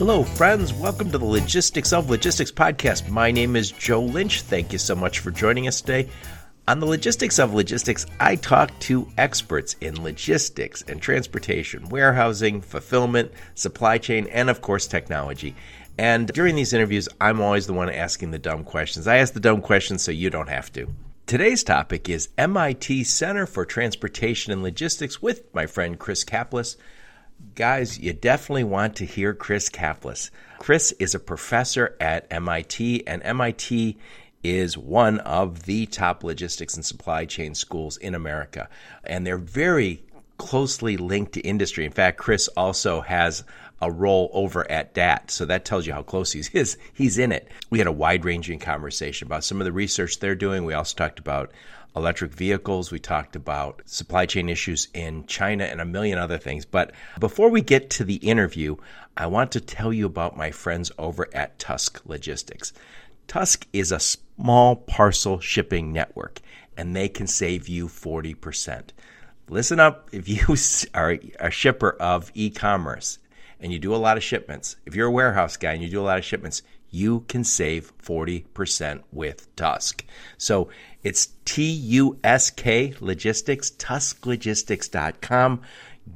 Hello, friends. Welcome to the Logistics of Logistics podcast. My name is Joe Lynch. Thank you so much for joining us today. On the Logistics of Logistics, I talk to experts in logistics and transportation, warehousing, fulfillment, supply chain, and of course, technology. And during these interviews, I'm always the one asking the dumb questions. I ask the dumb questions so you don't have to. Today's topic is MIT Center for Transportation and Logistics with my friend Chris Caplice. Guys, you definitely want to hear Chris Caplice. Chris is a professor at MIT, and MIT is one of the top logistics and supply chain schools in America. And they're very closely linked to industry. In fact, Chris also has a role over at DAT. So that tells you how close he's is. He's in it. We had a wide ranging conversation about some of the research they're doing. We also talked about electric vehicles. We talked about supply chain issues in China and a million other things. But before we get to the interview, I want to tell you about my friends over at Tusk Logistics. Tusk is a small parcel shipping network, and they can save you 40%. Listen up if you are a shipper of e commerce and you do a lot of shipments. If you're a warehouse guy and you do a lot of shipments, you can save 40% with Tusk. So it's T U S K Logistics, tusklogistics.com.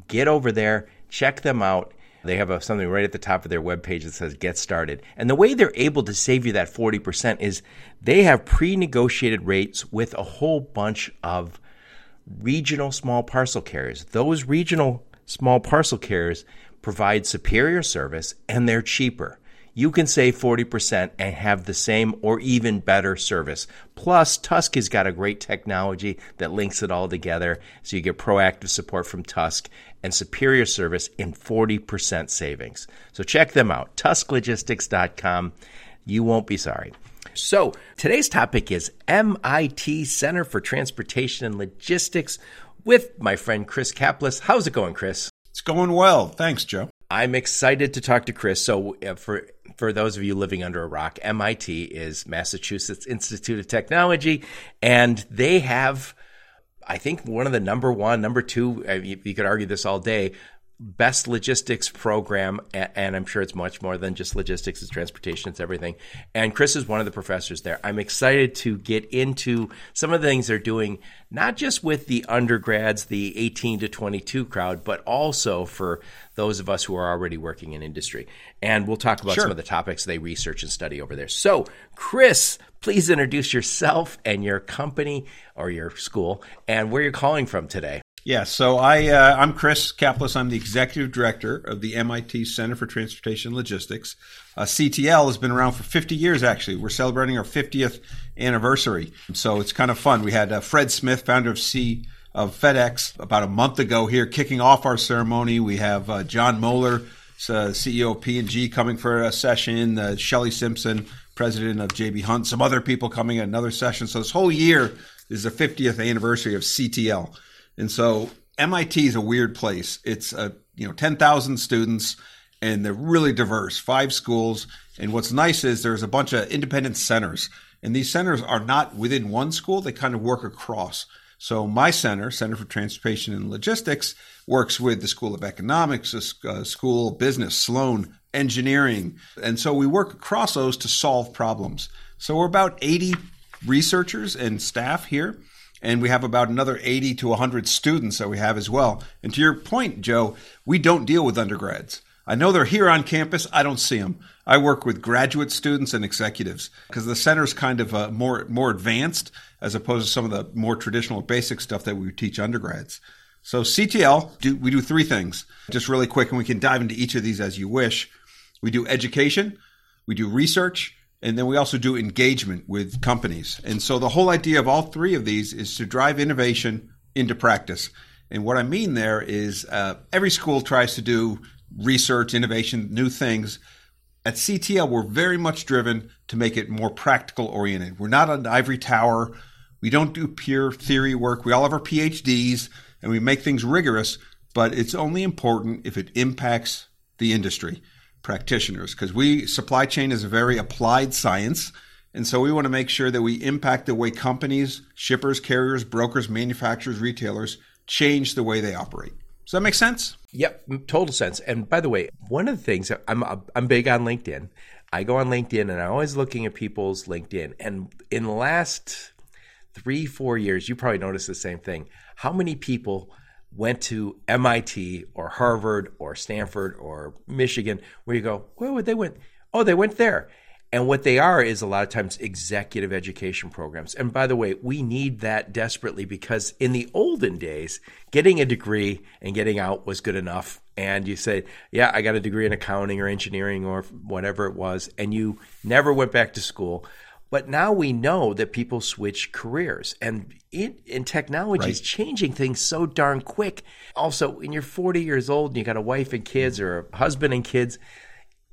Get over there, check them out. They have a, something right at the top of their webpage that says get started. And the way they're able to save you that 40% is they have pre negotiated rates with a whole bunch of regional small parcel carriers. Those regional small parcel carriers provide superior service and they're cheaper you can save 40% and have the same or even better service. Plus, Tusk has got a great technology that links it all together. So you get proactive support from Tusk and superior service in 40% savings. So check them out, tusklogistics.com. You won't be sorry. So today's topic is MIT Center for Transportation and Logistics with my friend Chris Caplice. How's it going, Chris? It's going well. Thanks, Joe. I'm excited to talk to Chris. So, uh, for for those of you living under a rock, MIT is Massachusetts Institute of Technology, and they have, I think, one of the number one, number two. Uh, you, you could argue this all day best logistics program and i'm sure it's much more than just logistics it's transportation it's everything. And chris is one of the professors there. I'm excited to get into some of the things they're doing not just with the undergrads the 18 to 22 crowd but also for those of us who are already working in industry. And we'll talk about sure. some of the topics they research and study over there. So chris please introduce yourself and your company or your school and where you're calling from today yeah, so I, uh, I'm Chris Caplice. I'm the executive director of the MIT Center for Transportation Logistics. Uh, CTL has been around for 50 years, actually. We're celebrating our 50th anniversary. So it's kind of fun. We had uh, Fred Smith, founder of C of FedEx, about a month ago here, kicking off our ceremony. We have uh, Jon Moeller, uh, CEO of P&G, coming for a session. Uh, Shelley Simpson, president of JB Hunt. Some other people coming at another session. So this whole year is the 50th anniversary of CTL. And so MIT is a weird place. It's a you know 10,000 students and they're really diverse, five schools. And what's nice is there's a bunch of independent centers. And these centers are not within one school, they kind of work across. So my center, Center for Transportation and Logistics, works with the School of Economics, the uh, School of Business, Sloan, Engineering. And so we work across those to solve problems. So we're about 80 researchers and staff here and we have about another 80 to 100 students that we have as well. And to your point, Joe, we don't deal with undergrads. I know they're here on campus. I don't see them. I work with graduate students and executives because the center is kind of uh, more more advanced as opposed to some of the more traditional basic stuff that we teach undergrads. So CTL, do, we do three things. Just really quick, and we can dive into each of these as you wish. We do education, we do research, and then we also do engagement with companies. And so the whole idea of all three of these is to drive innovation into practice. And what I mean there is uh, every school tries to do research, innovation, new things. At CTL, we're very much driven to make it more practical oriented. We're not an ivory tower. We don't do pure theory work. We all have our PhDs and we make things rigorous, but it's only important if it impacts the industry practitioners because we supply chain is a very applied science. And so we want to make sure that we impact the way companies, shippers, carriers, brokers, manufacturers, retailers change the way they operate. Does that make sense? Yep, total sense. And by the way, one of the things I'm I'm big on LinkedIn. I go on LinkedIn and I'm always looking at people's LinkedIn. And in the last three, four years, you probably noticed the same thing. How many people went to MIT or Harvard or Stanford or Michigan where you go, where would they went? Oh, they went there. And what they are is a lot of times executive education programs. And by the way, we need that desperately because in the olden days, getting a degree and getting out was good enough. And you say, yeah, I got a degree in accounting or engineering or whatever it was. And you never went back to school. But now we know that people switch careers and in, in technology right. is changing things so darn quick. Also, when you're 40 years old and you got a wife and kids or a husband and kids,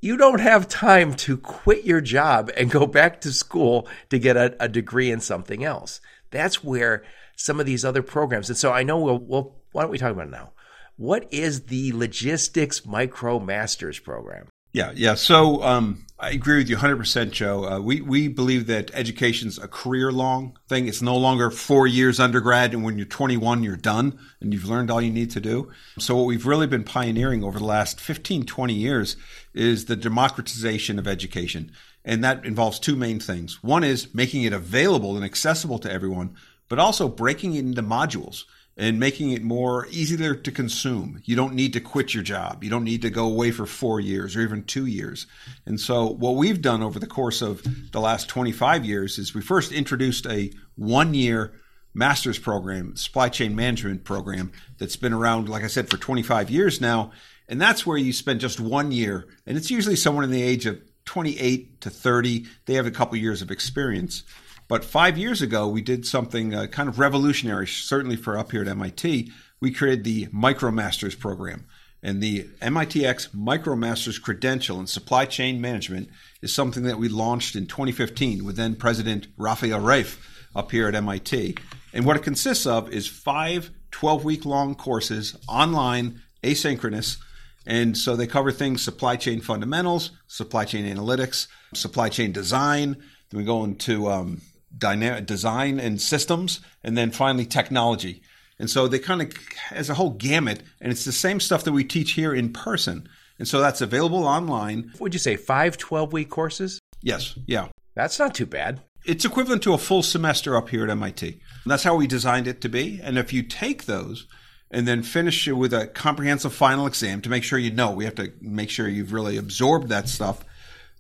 you don't have time to quit your job and go back to school to get a, a, degree in something else. That's where some of these other programs. And so I know we'll, we'll why don't we talk about it now? What is the Logistics Micro Masters program? Yeah, yeah. So um, I agree with you 100%, Joe. Uh, we, we believe that education's a career long thing. It's no longer four years undergrad, and when you're 21, you're done and you've learned all you need to do. So, what we've really been pioneering over the last 15, 20 years is the democratization of education. And that involves two main things. One is making it available and accessible to everyone, but also breaking it into modules and making it more easier to consume. You don't need to quit your job. You don't need to go away for four years or even two years. And so, what we've done over the course of the last 25 years is we first introduced a one year master's program, supply chain management program, that's been around, like I said, for 25 years now. And that's where you spend just one year. And it's usually someone in the age of 28 to 30. They have a couple years of experience. But five years ago, we did something uh, kind of revolutionary, certainly for up here at MIT. We created the MicroMasters program. And the MITx MicroMasters credential in supply chain management is something that we launched in 2015 with then President Rafael Reif up here at MIT. And what it consists of is five 12 week long courses online, asynchronous. And so they cover things supply chain fundamentals, supply chain analytics, supply chain design. Then we go into um, dynamic design and systems, and then finally technology. And so they kind of as a whole gamut, and it's the same stuff that we teach here in person. And so that's available online. Would you say five 12 week courses? Yes. Yeah. That's not too bad. It's equivalent to a full semester up here at MIT. And that's how we designed it to be. And if you take those and then finish it with a comprehensive final exam to make sure you know, we have to make sure you've really absorbed that stuff,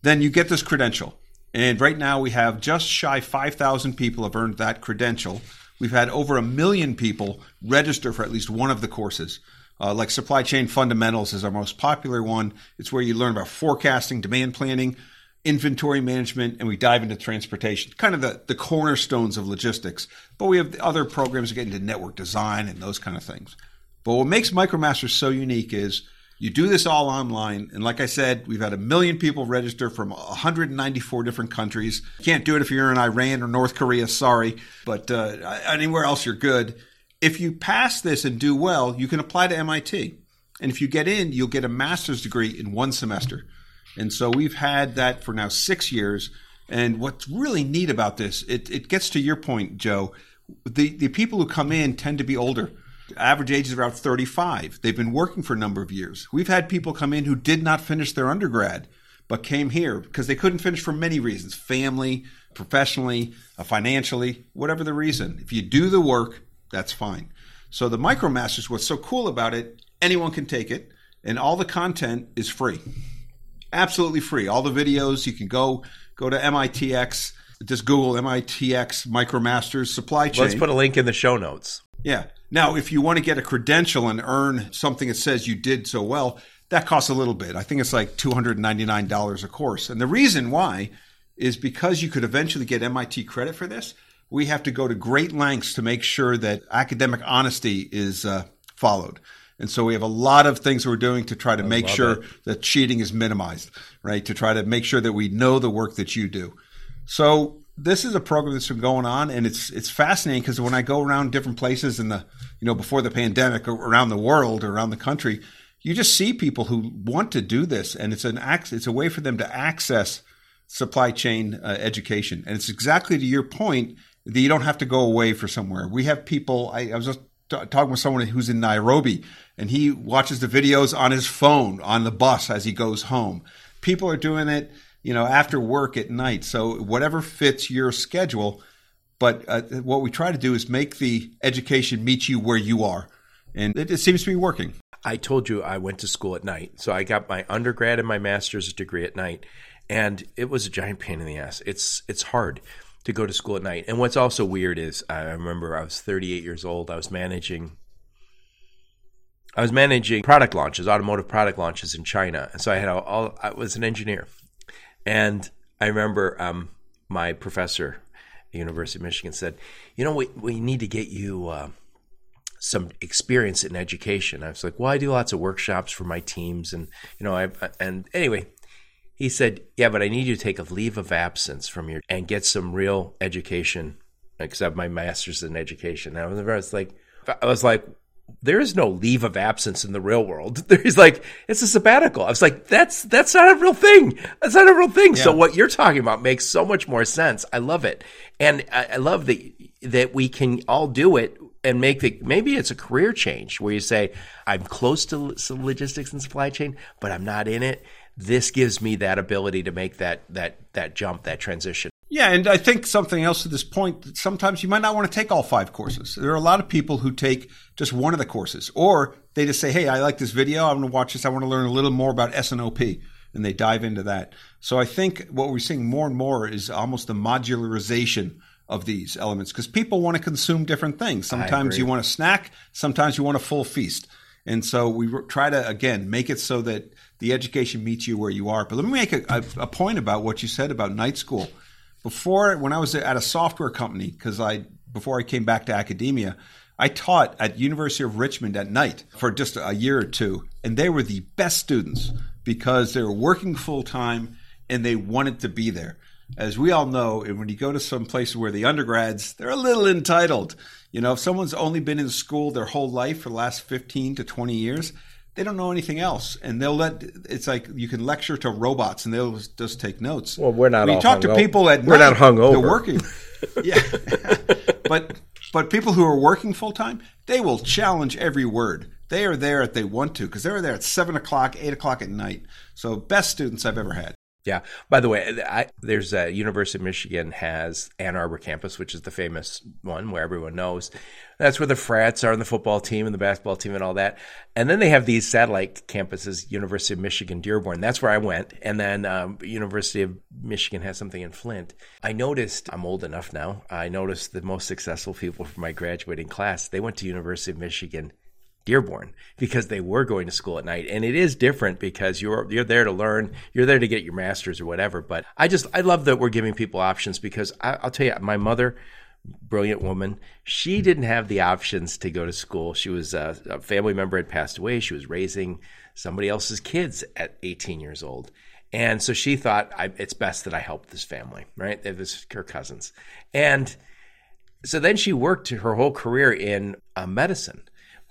then you get this credential. And right now we have just shy 5,000 people have earned that credential. We've had over a million people register for at least one of the courses. Uh, like supply chain fundamentals is our most popular one. It's where you learn about forecasting, demand planning, inventory management, and we dive into transportation, kind of the, the cornerstones of logistics. But we have other programs that get into network design and those kind of things. But what makes MicroMasters so unique is you do this all online. And like I said, we've had a million people register from 194 different countries. You can't do it if you're in Iran or North Korea, sorry. But uh, anywhere else, you're good. If you pass this and do well, you can apply to MIT. And if you get in, you'll get a master's degree in one semester. And so we've had that for now six years. And what's really neat about this, it, it gets to your point, Joe. The, the people who come in tend to be older average age is around 35. They've been working for a number of years. We've had people come in who did not finish their undergrad, but came here because they couldn't finish for many reasons family, professionally, uh, financially, whatever the reason. If you do the work, that's fine. So the MicroMasters, what's so cool about it, anyone can take it, and all the content is free. Absolutely free. All the videos, you can go go to MITx, just Google MITx MicroMasters supply chain. Let's put a link in the show notes. Yeah. Now, if you want to get a credential and earn something that says you did so well, that costs a little bit. I think it's like $299 a course. And the reason why is because you could eventually get MIT credit for this, we have to go to great lengths to make sure that academic honesty is uh, followed. And so we have a lot of things we're doing to try to I make sure it. that cheating is minimized, right? To try to make sure that we know the work that you do. So this is a program that's been going on, and it's it's fascinating because when I go around different places in the you know before the pandemic around the world or around the country, you just see people who want to do this, and it's an it's a way for them to access supply chain uh, education, and it's exactly to your point that you don't have to go away for somewhere. We have people. I, I was just t- talking with someone who's in Nairobi, and he watches the videos on his phone on the bus as he goes home. People are doing it, you know, after work at night. So whatever fits your schedule. But uh, what we try to do is make the education meet you where you are, and it, it seems to be working. I told you I went to school at night. So I got my undergrad and my master's degree at night. And it was a giant pain in the ass. It's it's hard to go to school at night. And what's also weird is I remember I was 38 years old. I was managing I was managing product launches, automotive product launches in China. And so I had all, all I was an engineer. And I remember um, my professor at University of Michigan said, "You know, we we need to get you uh, some experience in education. I was like, well, I do lots of workshops for my teams, and you know, I and anyway, he said, yeah, but I need you to take a leave of absence from your and get some real education, because I have my master's in education. And I was like, I was like, there is no leave of absence in the real world. There's like it's a sabbatical. I was like, that's that's not a real thing. That's not a real thing. Yeah. So what you're talking about makes so much more sense. I love it, and I, I love that that we can all do it and make the maybe it's a career change where you say I'm close to some logistics and supply chain, but I'm not in it. This gives me that ability to make that that that jump, that transition. Yeah, and I think something else to this point. that Sometimes you might not want to take all five courses. There are a lot of people who take just one of the courses, or they just say, "Hey, I like this video. I'm going to watch this. I want to learn a little more about S&OP," they dive into that. So I think what we're seeing more and more is almost the modularization of these elements because people want to consume different things. Sometimes you want a snack, sometimes you want a full feast. And so we try to, again, make it so that the education meets you where you are. But let me make a, a point about what you said about night school. Before, when I was at a software company, because I, before I came back to academia, I taught at University of Richmond at night for just a year or two, and they were the best students because they were working full time and they wanted to be there as we all know, and when you go to some places where the undergrads, they're a little entitled. You know, if someone's only been in school their whole life for the last 15 to 20 years, they don't know anything else. And they'll let, it's like you can lecture to robots and they'll just take notes. Well, we're not We talk to people at We're night, not hung over. They're working. yeah. but, but people who are working full time, they will challenge every word. They are there if they want to because they're there at seven o'clock, eight o'clock at night. So best students I've ever had. Yeah. By the way, I, there's a University of Michigan has Ann Arbor campus, which is the famous one where everyone knows. That's where the frats are and the football team and the basketball team and all that. And then they have these satellite campuses, University of Michigan Dearborn. That's where I went. And then um, University of Michigan has something in Flint. I noticed, I'm old enough now, I noticed the most successful people from my graduating class, they went to University of Michigan Dearborn because they were going to school at night. And it is different because you're you're there to learn, you're there to get your masters or whatever. But I just I love that we're giving people options because I, will tell you, my mother, brilliant woman, she didn't have the options to go to school. She was a, a family member had passed away. She was raising somebody else's kids at 18 years old. And so she thought it's best that I help this family, right? It was her cousins. And so then she worked her whole career in uh, medicine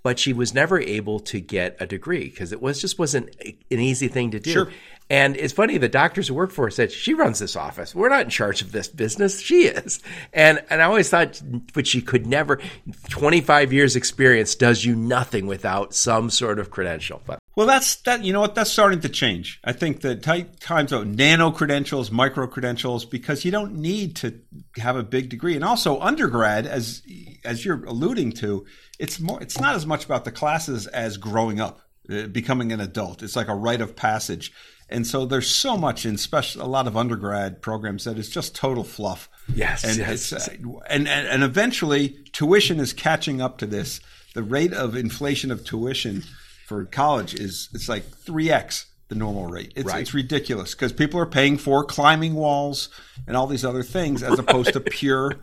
but she was never able to get a degree because it was just wasn't an easy thing to do. Sure. And it's funny, the doctors who work for her said she runs this office. We're not in charge of this business. She is. And and I always thought, but she could never. Twenty five years experience does you nothing without some sort of credential. But well, that's that. You know what? That's starting to change. I think the tight times of nano credentials, micro credentials, because you don't need to have a big degree, and also undergrad, as as you're alluding to, it's more. It's not as much about the classes as growing up, uh, becoming an adult. It's like a rite of passage. And so there's so much in special a lot of undergrad programs that is just total fluff. Yes, and yes. Uh, and, and and eventually tuition is catching up to this. The rate of inflation of tuition for college is it's like three x the normal rate. It's, right. it's ridiculous because people are paying for climbing walls and all these other things as opposed to pure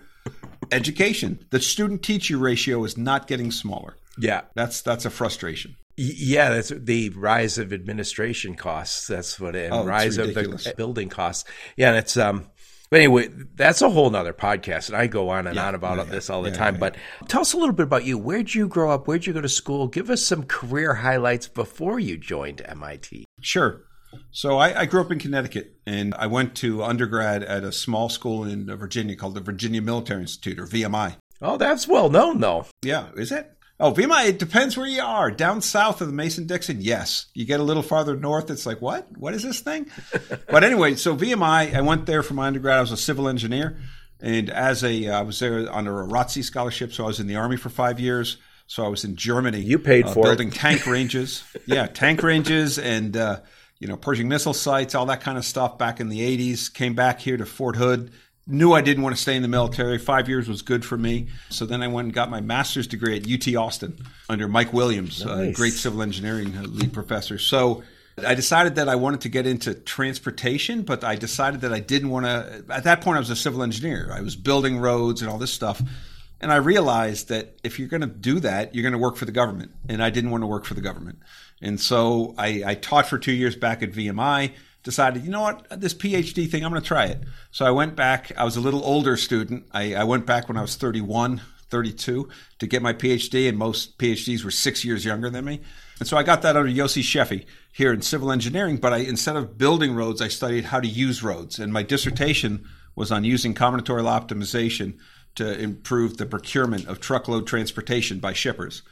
education. The student teacher ratio is not getting smaller. Yeah, that's that's a frustration. Yeah, that's the rise of administration costs. That's what it, and oh, rise of the building costs. Yeah, and it's um. But anyway, that's a whole nother podcast, and I go on and yeah, on about yeah, this all the yeah, time. But tell us a little bit about you. Where'd you grow up? Where'd you go to school? Give us some career highlights before you joined MIT. Sure. So I, I, grew up in Connecticut, and I went to undergrad at a small school in Virginia called the Virginia Military Institute, or VMI. Oh, that's well known, though. Yeah, is it? Oh, VMI, it depends where you are. Down south of the Mason Dixon, yes. You get a little farther north, it's like, what? What is this thing? but anyway, so VMI, I went there for my undergrad. I was a civil engineer. And as a, uh, I was there under a ROTC scholarship. So I was in the Army for five years. So I was in Germany. You paid uh, for building it. tank ranges. yeah, tank ranges and, uh, you know, Pershing missile sites, all that kind of stuff back in the 80s. Came back here to Fort Hood knew I didn't want to stay in the military. Five years was good for me. So then I went and got my master's degree at UT Austin under Mike Williams, Nice. a great civil engineering uh, lead professor. So I decided that I wanted to get into transportation, but I decided that I didn't want to. At that point, I was a civil engineer. I was building roads and all this stuff. And I realized that if you're going to do that, you're going to work for the government. And I didn't want to work for the government. And so I, I taught for two years back at VMI decided, you know what, this PhD thing, I'm going to try it. So I went back. I was a little older student. I, I went back when I was 31, 32 to get my PhD, and most PhDs were six years younger than me. And so I got that under Yossi Sheffy here in civil engineering. But I, instead of building roads, I studied how to use roads. And my dissertation was on using combinatorial optimization to improve the procurement of truckload transportation by shippers.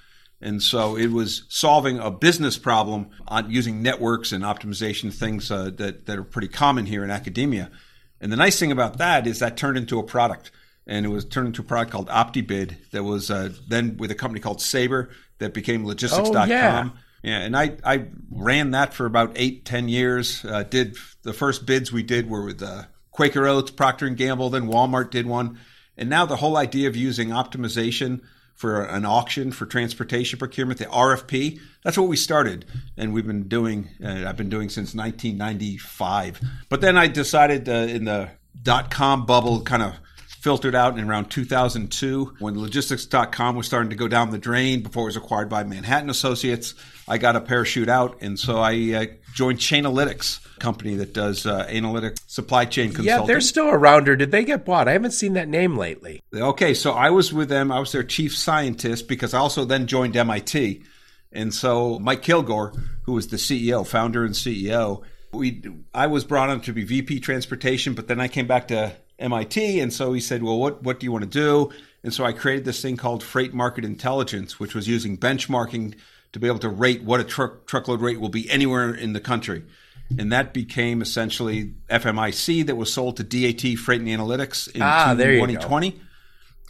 And so it was solving a business problem on using networks and optimization things uh, that, that are pretty common here in academia. And the nice thing about that is that turned into a product. And it was turned into a product called OptiBid that was uh, then with a company called Sabre that became logistics.com. Oh, yeah. Yeah, and I, I ran that for about eight, ten years. Uh, did the first bids we did were with uh, Quaker Oats, Procter and Gamble, then Walmart did one, and now the whole idea of using optimization for an auction for transportation procurement, the RFP, that's what we started, and we've been doing. Uh, I've been doing since 1995. But then I decided uh, in the dot com bubble, kind of filtered out in around 2002 when logistics.com was starting to go down the drain before it was acquired by Manhattan Associates. I got a parachute out, and so I uh, joined Chainalytics, a company that does uh, analytic supply chain consulting. Yeah, they're still around, or did they get bought? I haven't seen that name lately. Okay, so I was with them. I was their chief scientist because I also then joined MIT. And so Mike Kilgore, who was the CEO, founder and CEO, we I was brought on to be VP transportation, but then I came back to MIT and so he said, "Well, what what do you want to do?" And so I created this thing called Freight Market Intelligence, which was using benchmarking to be able to rate what a truck truckload rate will be anywhere in the country. And that became essentially FMIC that was sold to DAT Freight and Analytics in Ah, there you go. 2020.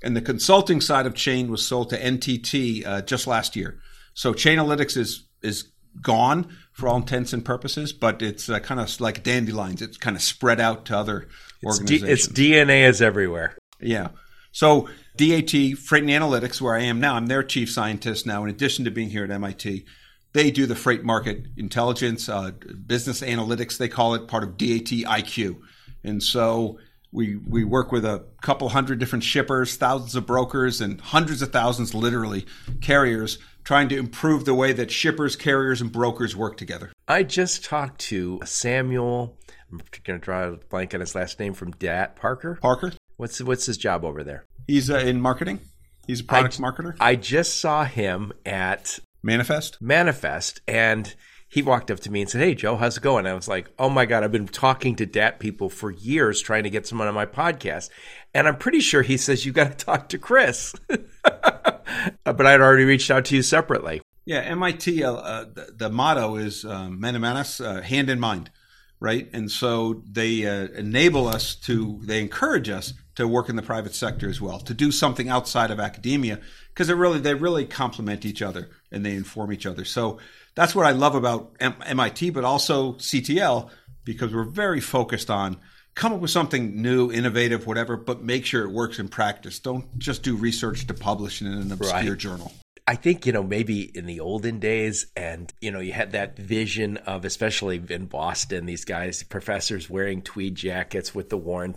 And the consulting side of Chain was sold to NTT uh, just last year. So Chainalytics is is gone for all intents and purposes, but it's uh, kind of like dandelions. It's kind of spread out to other It's, D- organizations. its DNA is everywhere. Yeah. So DAT, Freight and Analytics, where I am now, I'm their chief scientist now. In addition to being here at MIT, they do the freight market intelligence, uh, business analytics. They call it part of DAT IQ, and so we we work with a couple hundred different shippers, thousands of brokers, and hundreds of thousands, literally, carriers, trying to improve the way that shippers, carriers, and brokers work together. I just talked to Samuel. I'm going to draw a blank on his last name from DAT Parker. Parker, What's what's his job over there? he's uh, in marketing. He's a product marketer. I just saw him at Manifest. Manifest, and he walked up to me and said, "Hey, Joe, how's it going?" I was like, "Oh my god, I've been talking to DAT people for years, trying to get someone on my podcast, and I'm pretty sure he says you got to talk to Chris." but I'd already reached out to you separately. Yeah, MIT. Uh, uh, the, the motto is um, "Mens et Manus," uh, hand in mind, right? And so they uh, enable us to, they encourage us to work in the private sector as well, to do something outside of academia, because they really they really complement each other and they inform each other. So that's what I love about M- MIT, but also CTL, because we're very focused on come up with something new, innovative, whatever, but make sure it works in practice. Don't just do research to publish in an obscure Right. journal. I think, you know, maybe in the olden days, and, you know, you had that vision of, especially in Boston, these guys, professors wearing tweed jackets with the worn,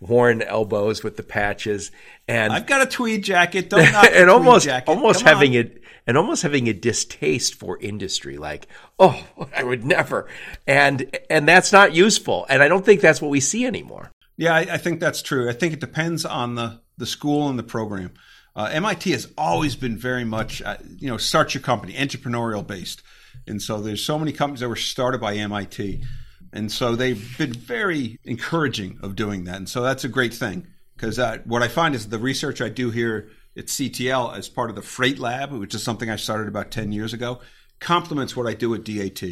worn elbows with the patches. And, I've got a tweed jacket. Don't knock and almost, jacket. almost Come on. having it, and almost having a distaste for industry, like, oh, I would never. And, and that's not useful. And I don't think that's what we see anymore. Yeah, I, I think that's true. I think it depends on the, the school and the program. Uh, MIT has always been very much, uh, you know, start your company, entrepreneurial based. And so there's so many companies that were started by MIT. And so they've been very encouraging of doing that. And so that's a great thing because what I find is the research I do here at CTL as part of the Freight Lab, which is something I started about 10 years ago, complements what I do at DAT.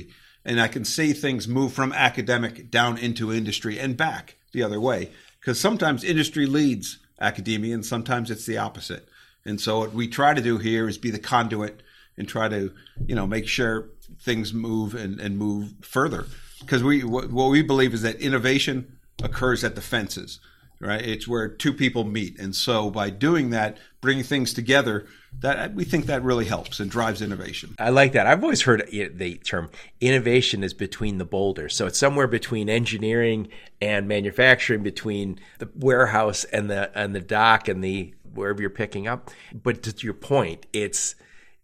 And I can see things move from academic down into industry and back the other way. Because sometimes industry leads academia and sometimes it's the opposite. And so what we try to do here is be the conduit and try to, you know, make sure things move and, and move further. Because we what, what we believe is that innovation occurs at the fences right? It's where two people meet, and so by doing that, bringing things together, that we think that really helps and drives innovation. I like that. I've always heard the term innovation is between the boulders, so it's somewhere between engineering and manufacturing, between the warehouse and the and the dock and the wherever you're picking up. But to your point, it's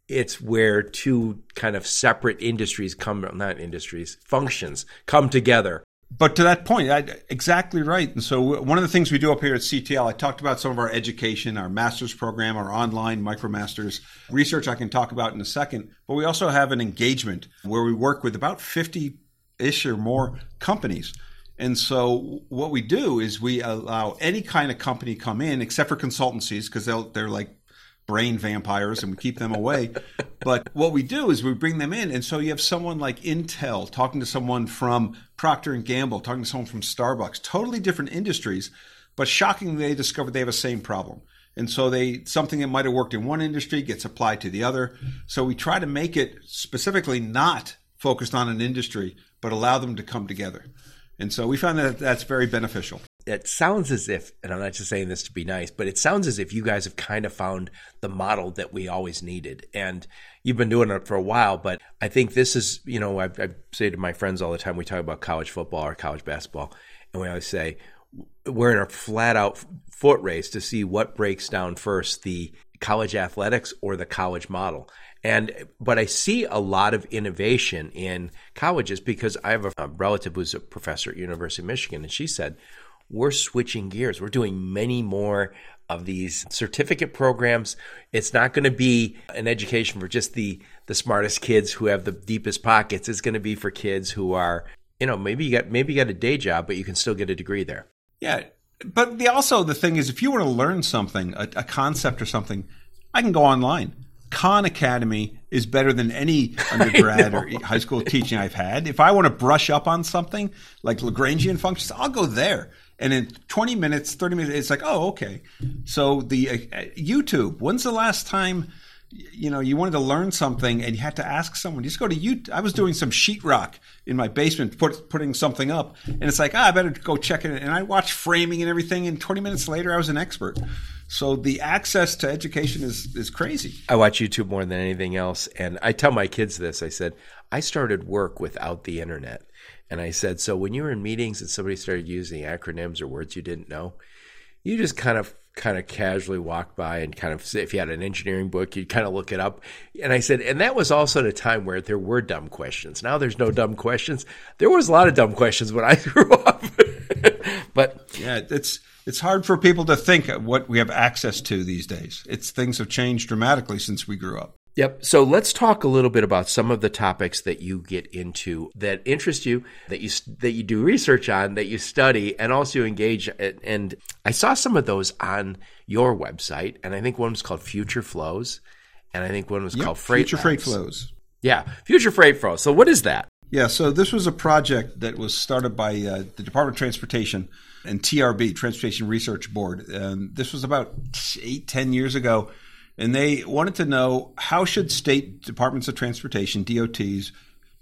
it's where two kind of separate industries come not industries functions come together but to that point, I, exactly right. And so, one of the things we do up here at CTL, I talked about some of our education, our master's program, our online micromasters research. I can talk about in a second. But we also have an engagement where we work with about fifty ish or more companies. And so, what we do is we allow any kind of company come in, except for consultancies, because they're like brain vampires and we keep them away. but what we do is we bring them in, and so you have someone like Intel talking to someone from Procter and Gamble, talking to someone from Starbucks, totally different industries, but shockingly they discover they have a same problem. And so they something that might have worked in one industry gets applied to the other. So we try to make it specifically not focused on an industry, but allow them to come together. And so we found that that's very beneficial it sounds as if, and I'm not just saying this to be nice, but it sounds as if you guys have kind of found the model that we always needed. And you've been doing it for a while, but I think this is, you know, I, I say to my friends all the time, we talk about college football or college basketball, and we always say, we're in a flat out foot race to see what breaks down first the college athletics or the college model. And but I see a lot of innovation in colleges because I have a relative who's a professor at University of Michigan, and she said we're switching gears. We're doing many more of these certificate programs. It's not going to be an education for just the the smartest kids who have the deepest pockets. It's going to be for kids who are, you know, maybe you got maybe you got a day job, but you can still get a degree there. Yeah, but the, also the thing is, if you want to learn something, a, a concept or something, I can go online. Khan Academy is better than any undergrad or high school teaching I've had. If I want to brush up on something like Lagrangian functions, I'll go there. And in 20 minutes, 30 minutes, it's like, oh, okay. So the uh, YouTube, when's the last time, you know, you wanted to learn something and you had to ask someone, you just go to YouTube. I was doing some sheetrock in my basement, put, putting something up. And it's like, ah, I better go check it. And I watched framing and everything. And 20 minutes later, I was an expert. So the access to education is, is crazy. I watch YouTube more than anything else. And I tell my kids this I said, I started work without the internet. And I said, so when you were in meetings and somebody started using acronyms or words you didn't know, you just kind of kind of casually walk by and kind of if you had an engineering book you'd kind of look it up. And i said and that was also at a time where there were dumb questions. Now there's no dumb questions. There was a lot of dumb questions when i grew up. But yeah it's it's hard for people to think what we have access to these days. It's things have changed dramatically since we grew up Yep. So let's talk a little bit about some of the topics that you get into that interest you, that you that you do research on, that you study, and also engage. And I saw some of those on your website, and I think one was called Future Flows, and I think one was yep, called Freight Future Freight Flows. Yeah, Future Freight Flows. So what is that? Yeah. So this was a project that was started by uh, the Department of Transportation and TRB, Transportation Research Board. And this was about eight, ten years ago and they wanted to know how should state departments of transportation DOTs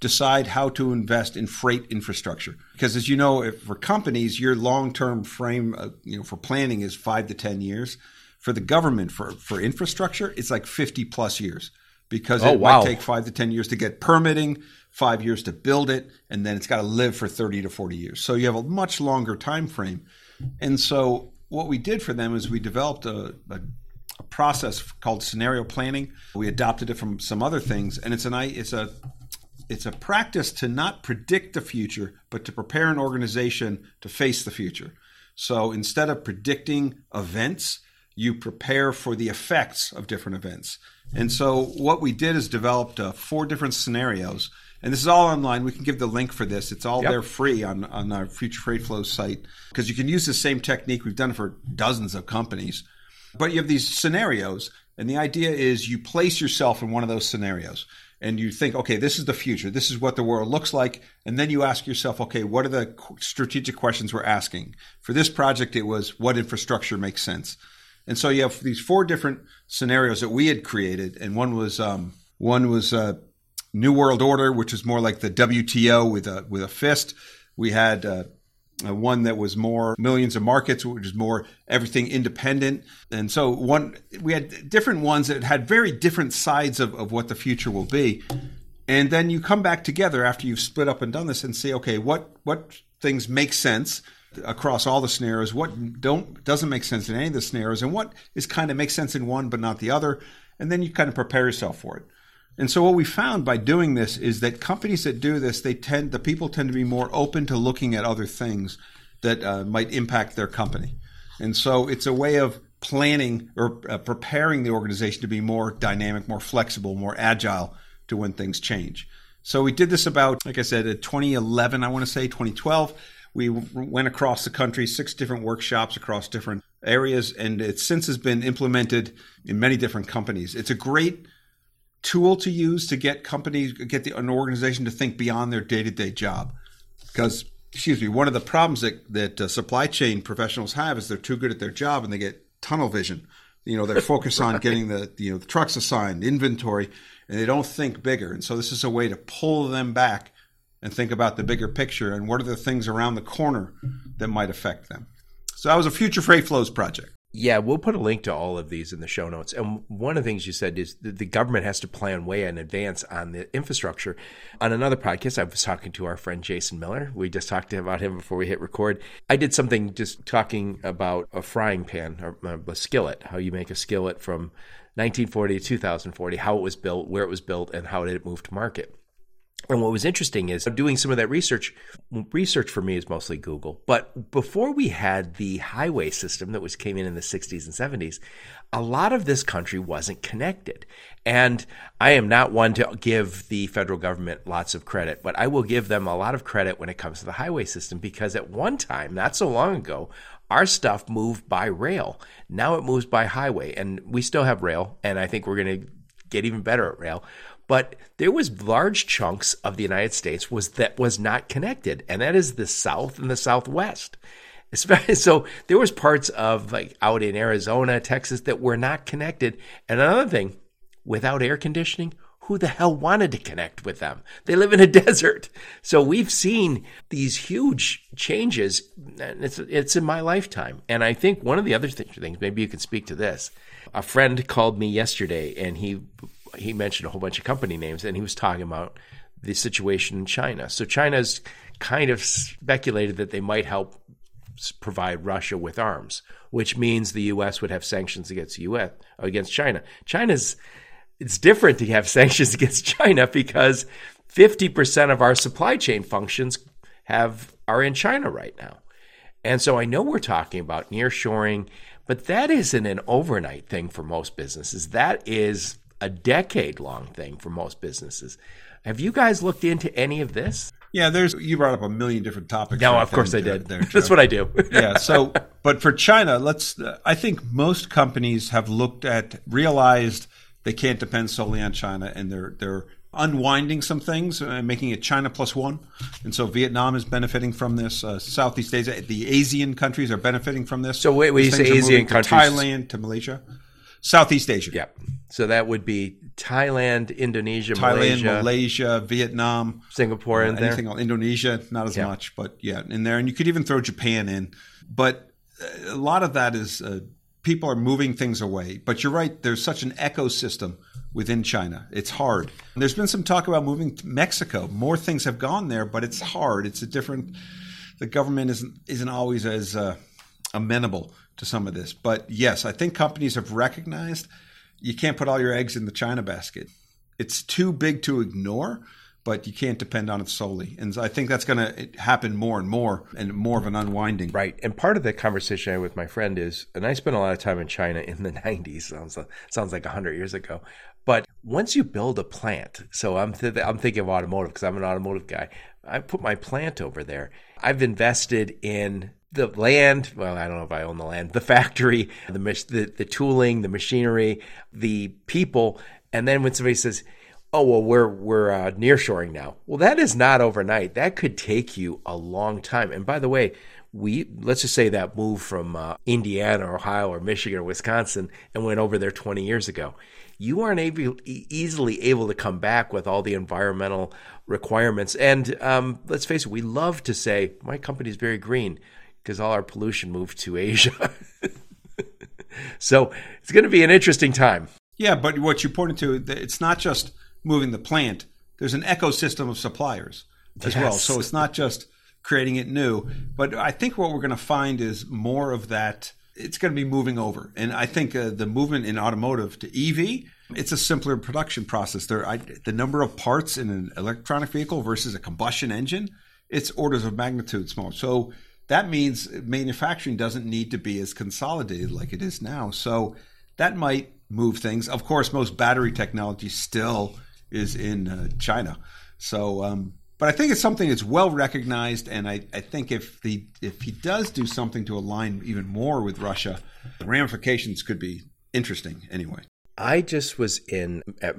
decide how to invest in freight infrastructure. Because as you know for companies your long-term frame uh, you know for planning is 5 to 10 years. For the government for for infrastructure it's like 50 plus years. Because oh, it wow. might take 5 to 10 years to get permitting 5 years to build it and then it's got to live for 30 to 40 years. So you have a much longer time frame and so what we did for them is we developed a, a a process called scenario planning. We adopted it from some other things, and it's an it's a it's a practice to not predict the future, but to prepare an organization to face the future. So instead of predicting events, you prepare for the effects of different events. And so what we did is developed uh, four different scenarios. And this is all online. We can give the link for this. It's all yep. there free on, on our Future Freight Flow site because you can use the same technique. We've done it for dozens of companies But you have these scenarios, and the idea is you place yourself in one of those scenarios and you think, okay, this is the future. This is what the world looks like. And then you ask yourself, okay, what are the strategic questions we're asking? For this project, it was what infrastructure makes sense. And so you have these four different scenarios that we had created, and one was um, one was uh, New World Order, which is more like the WTO with a with a fist. We had uh, uh, one that was more millions of markets, which is more everything independent. And so one we had different ones that had very different sides of, of what the future will be. And then you come back together after you've split up and done this and say, okay, what what things make sense across all the scenarios, what don't doesn't make sense in any of the scenarios, and what is kind of makes sense in one but not the other. And then you kind of prepare yourself for it. And so what we found by doing this is that companies that do this, they tend the people tend to be more open to looking at other things that uh, might impact their company. And so it's a way of planning or uh, preparing the organization to be more dynamic, more flexible, more agile to when things change. So we did this about, like I said, in 2011, I want to say 2012. We went across the country, six different workshops across different areas, and it since has been implemented in many different companies. It's a great tool to use to get companies, get the, an organization to think beyond their day to day job. Because, excuse me, one of the problems that, that uh, supply chain professionals have is they're too good at their job and they get tunnel vision. You know, they're focused right. on getting the, you know, the trucks assigned, inventory, and they don't think bigger. And so this is a way to pull them back and think about the bigger picture and what are the things around the corner that might affect them. So that was a Future Freight Flows project. Yeah, we'll put a link to all of these in the show notes. And one of the things you said is the government has to plan way in advance on the infrastructure. On another podcast, I was talking to our friend Jason Miller. We just talked about him before we hit record. I did something just talking about a frying pan or uh, a skillet, how you make a skillet from 1940 to 2040, how it was built, where it was built, and how did it move to market. And what was interesting is doing some of that research. Research for me is mostly Google. But before we had the highway system that was came in in the 60s and 70s, a lot of this country wasn't connected. And I am not one to give the federal government lots of credit, but I will give them a lot of credit when it comes to the highway system because at one time, not so long ago, our stuff moved by rail. Now it moves by highway, and we still have rail, and I think we're going to get even better at rail but there was large chunks of the United States was that was not connected, and that is the South and the Southwest. So there was parts of like out in Arizona, Texas that were not connected. And another thing, without air conditioning, who the hell wanted to connect with them? They live in a desert. So we've seen these huge changes. It's, it's in my lifetime. And I think one of the other things, maybe you can speak to this. A friend called me yesterday and he he mentioned a whole bunch of company names, and he was talking about the situation in China. So China's kind of speculated that they might help provide Russia with arms, which means the U.S. would have sanctions against U.S. against China. China's it's different to have sanctions against China because 50% of our supply chain functions have are in China right now. And so I know we're talking about nearshoring, but that isn't an overnight thing for most businesses. That is a decade long thing for most businesses. Have you guys looked into any of this? Yeah, there's you brought up a million different topics. No, right of course I did. There, That's what I do. yeah. So, but for China, let's. Uh, I think most companies have looked at, realized they can't depend solely on China, and they're they're unwinding some things, uh, making it China plus one. And so Vietnam is benefiting from this. Uh, Southeast Asia, the Asian countries are benefiting from this. So wait, when you say ASEAN countries, Thailand to Malaysia. Southeast Asia. Yeah. So that would be Thailand, Indonesia, Thailand, Malaysia, Malaysia Vietnam, Singapore, and uh, anything else. Indonesia, not as yeah. much, but yeah, in there. And you could even throw Japan in. But a lot of that is uh, people are moving things away. But you're right. There's such an ecosystem within China. It's hard. There's been some talk about moving to Mexico. More things have gone there, but it's hard. It's a different. The government isn't isn't always as uh, amenable to some of this. But yes, I think companies have recognized you can't put all your eggs in the China basket. It's too big to ignore, but you can't depend on it solely. And I think that's going to happen more and more and more of an unwinding. Right. And part of the conversation I had with my friend is, and I spent a lot of time in China in the 90s, sounds, sounds like 100 years ago. But once you build a plant, so I'm, th- I'm thinking of automotive because I'm an automotive guy. I put my plant over there. I've invested in the land. Well, I don't know if I own the land, the factory, the the, the tooling, the machinery, the people, and then when somebody says, "Oh, well, we're we're uh, nearshoring now," well, that is not overnight. That could take you a long time. And by the way, we let's just say that move from uh, Indiana, or Ohio, or Michigan, or Wisconsin, and went over there 20 years ago. You aren't able, easily able to come back with all the environmental requirements. And um, let's face it, we love to say my company is very green because all our pollution moved to Asia. so it's going to be an interesting time. Yeah, but what you pointed to, it's not just moving the plant. There's an ecosystem of suppliers as yes. well. So it's not just creating it new. But I think what we're going to find is more of that. It's going to be moving over, and I think uh, the movement in automotive to EV. It's a simpler production process. There, I, the number of parts in an electronic vehicle versus a combustion engine, it's orders of magnitude smaller. So that means manufacturing doesn't need to be as consolidated like it is now. So that might move things. Of course, most battery technology still is in uh, China. So, um, but I think it's something that's well recognized, and I, I think if the if he does do something to align even more with Russia, the ramifications could be interesting. Anyway. I just was in at,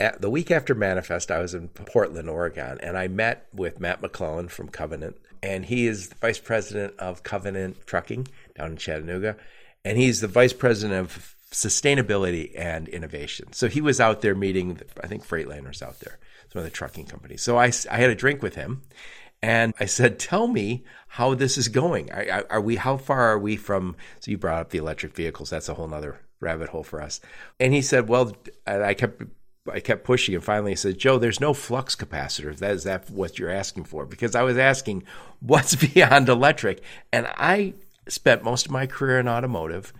at, the week after Manifest. I was in Portland, Oregon, and I met with Matt McClellan from Covenant, and he is the vice president of Covenant Trucking down in Chattanooga, and he's the vice president of sustainability and innovation. So he was out there meeting, I think Freightliner's out there, some of the trucking companies. So I, I had a drink with him, and I said, "Tell me how this is going. Are, are, we? How far are we from?" So you brought up the electric vehicles. That's a whole other rabbit hole for us. And he said, "Well," I kept I kept pushing, and finally he said, "Joe, there's no flux capacitor. That is that what you're asking for?" Because I was asking, "What's beyond electric?" And I spent most of my career in automotive,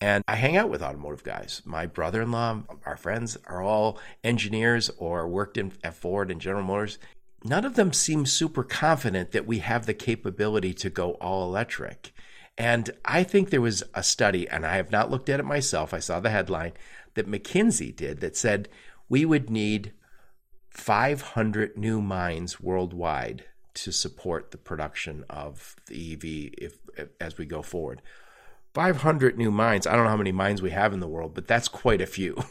and I hang out with automotive guys. My brother-in-law, our friends, are all engineers or worked in at Ford and General Motors. None of them seem super confident that we have the capability to go all electric. And I think there was a study, and I have not looked at it myself. I saw the headline that McKinsey did that said we would need 500 new mines worldwide to support the production of the EV if, if, as we go forward. 500 new mines. I don't know how many mines we have in the world, but that's quite a few.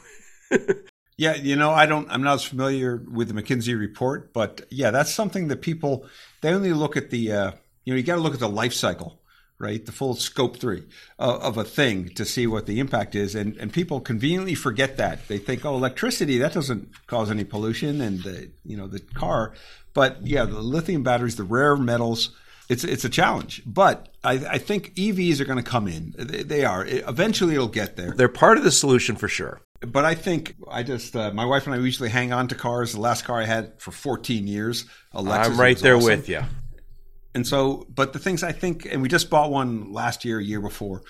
yeah, you know, I don't I'm not as familiar with the McKinsey report, but yeah, that's something that people they only look at the uh, you know, you got to look at the life cycle right? The full scope three uh, of a thing to see what the impact is. And, and people conveniently forget that. They think, oh, electricity, that doesn't cause any pollution and the, you know, the car. But yeah, the lithium batteries, the rare metals, it's, it's a challenge. But I, I think EVs are going to come in. They, they are. It, eventually it'll get there. They're part of the solution for sure. But I think I just, uh, my wife and I usually hang on to cars. The last car I had for 14 years, Lexus, I'm right there awesome. with you. And so, but the things I think, and we just bought one last year, a year before,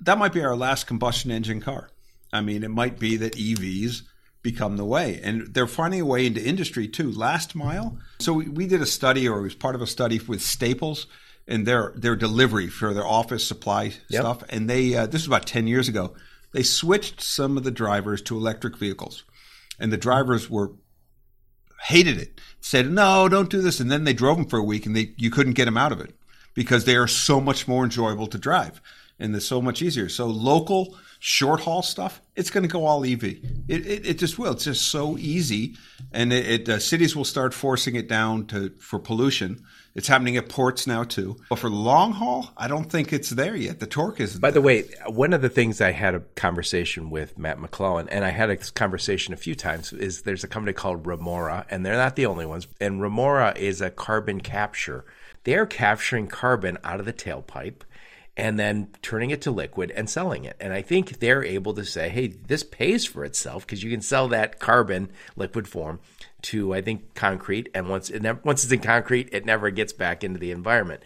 that might be our last combustion engine car. I mean, it might be that EVs become the way. And they're finding a way into industry too. Last mile. So we, we did a study, or it was part of a study with Staples and their their delivery for their office supply yep. stuff. And they uh, this was about ten years ago. They switched some of the drivers to electric vehicles, and the drivers were hated it, said, no, don't do this. And then they drove them for a week and they, you couldn't get them out of it because they are so much more enjoyable to drive and they're so much easier. So local short haul stuff, it's going to go all EV. It, it, it, just will. It's just so easy. And it, it uh, cities will start forcing it down to for pollution it's happening at ports now too. But for long haul, I don't think it's there yet. The torque is. By there. the way, one of the things I had a conversation with Matt McClellan, and I had a conversation a few times, is there's a company called Remora, and they're not the only ones. And Remora is a carbon capture. They're capturing carbon out of the tailpipe and then turning it to liquid and selling it. And I think they're able to say, hey, this pays for itself because you can sell that carbon liquid form to I think concrete, and once it once it's in concrete, it never gets back into the environment.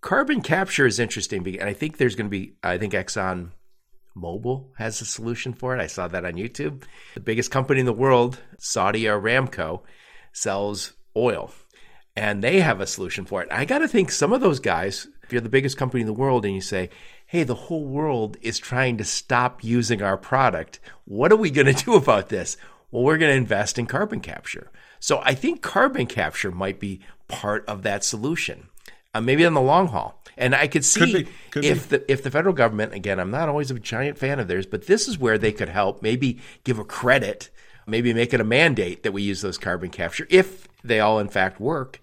Carbon capture is interesting, and I think there's going to be I think Exxon Mobil has a solution for it. I saw that on YouTube. The biggest company in the world, Saudi Aramco, sells oil, and they have a solution for it. I got to think some of those guys. If you're the biggest company in the world and you say, hey, the whole world is trying to stop using our product. What are we going to do about this? Well, we're going to invest in carbon capture. So I think carbon capture might be part of that solution. uh, maybe in the long haul. And I could see Could be, could if the if the federal government again, I'm not always a giant fan of theirs, but this is where they could help. Maybe give a credit, maybe make it a mandate that we use those carbon capture if they all in fact work.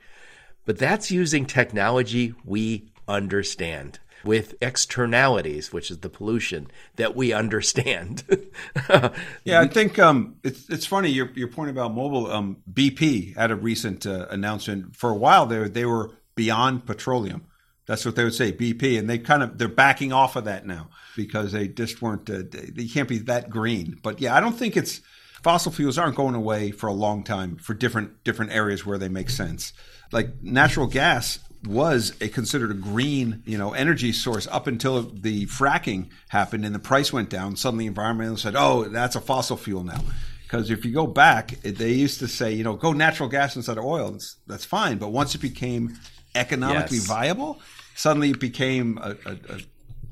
But that's using technology we understand with externalities, which is the pollution that we understand. Yeah, I think um, it's it's funny your your point about mobile. Um, BP had a recent uh, announcement. For a while there, they were beyond petroleum. That's what they would say, BP, and they kind of they're backing off of that now because they just weren't. Uh, they, can't be that green. But yeah, I don't think it's fossil fuels aren't going away for a long time for different different areas where they make sense. Like natural gas was a considered a green, you know, energy source up until the fracking happened and the price went down. Suddenly, environmentalists said, "Oh, that's a fossil fuel now." Because if you go back, they used to say, you know, go natural gas instead of oil. That's, that's fine. But once it became economically Yes. viable, suddenly it became a, a, a,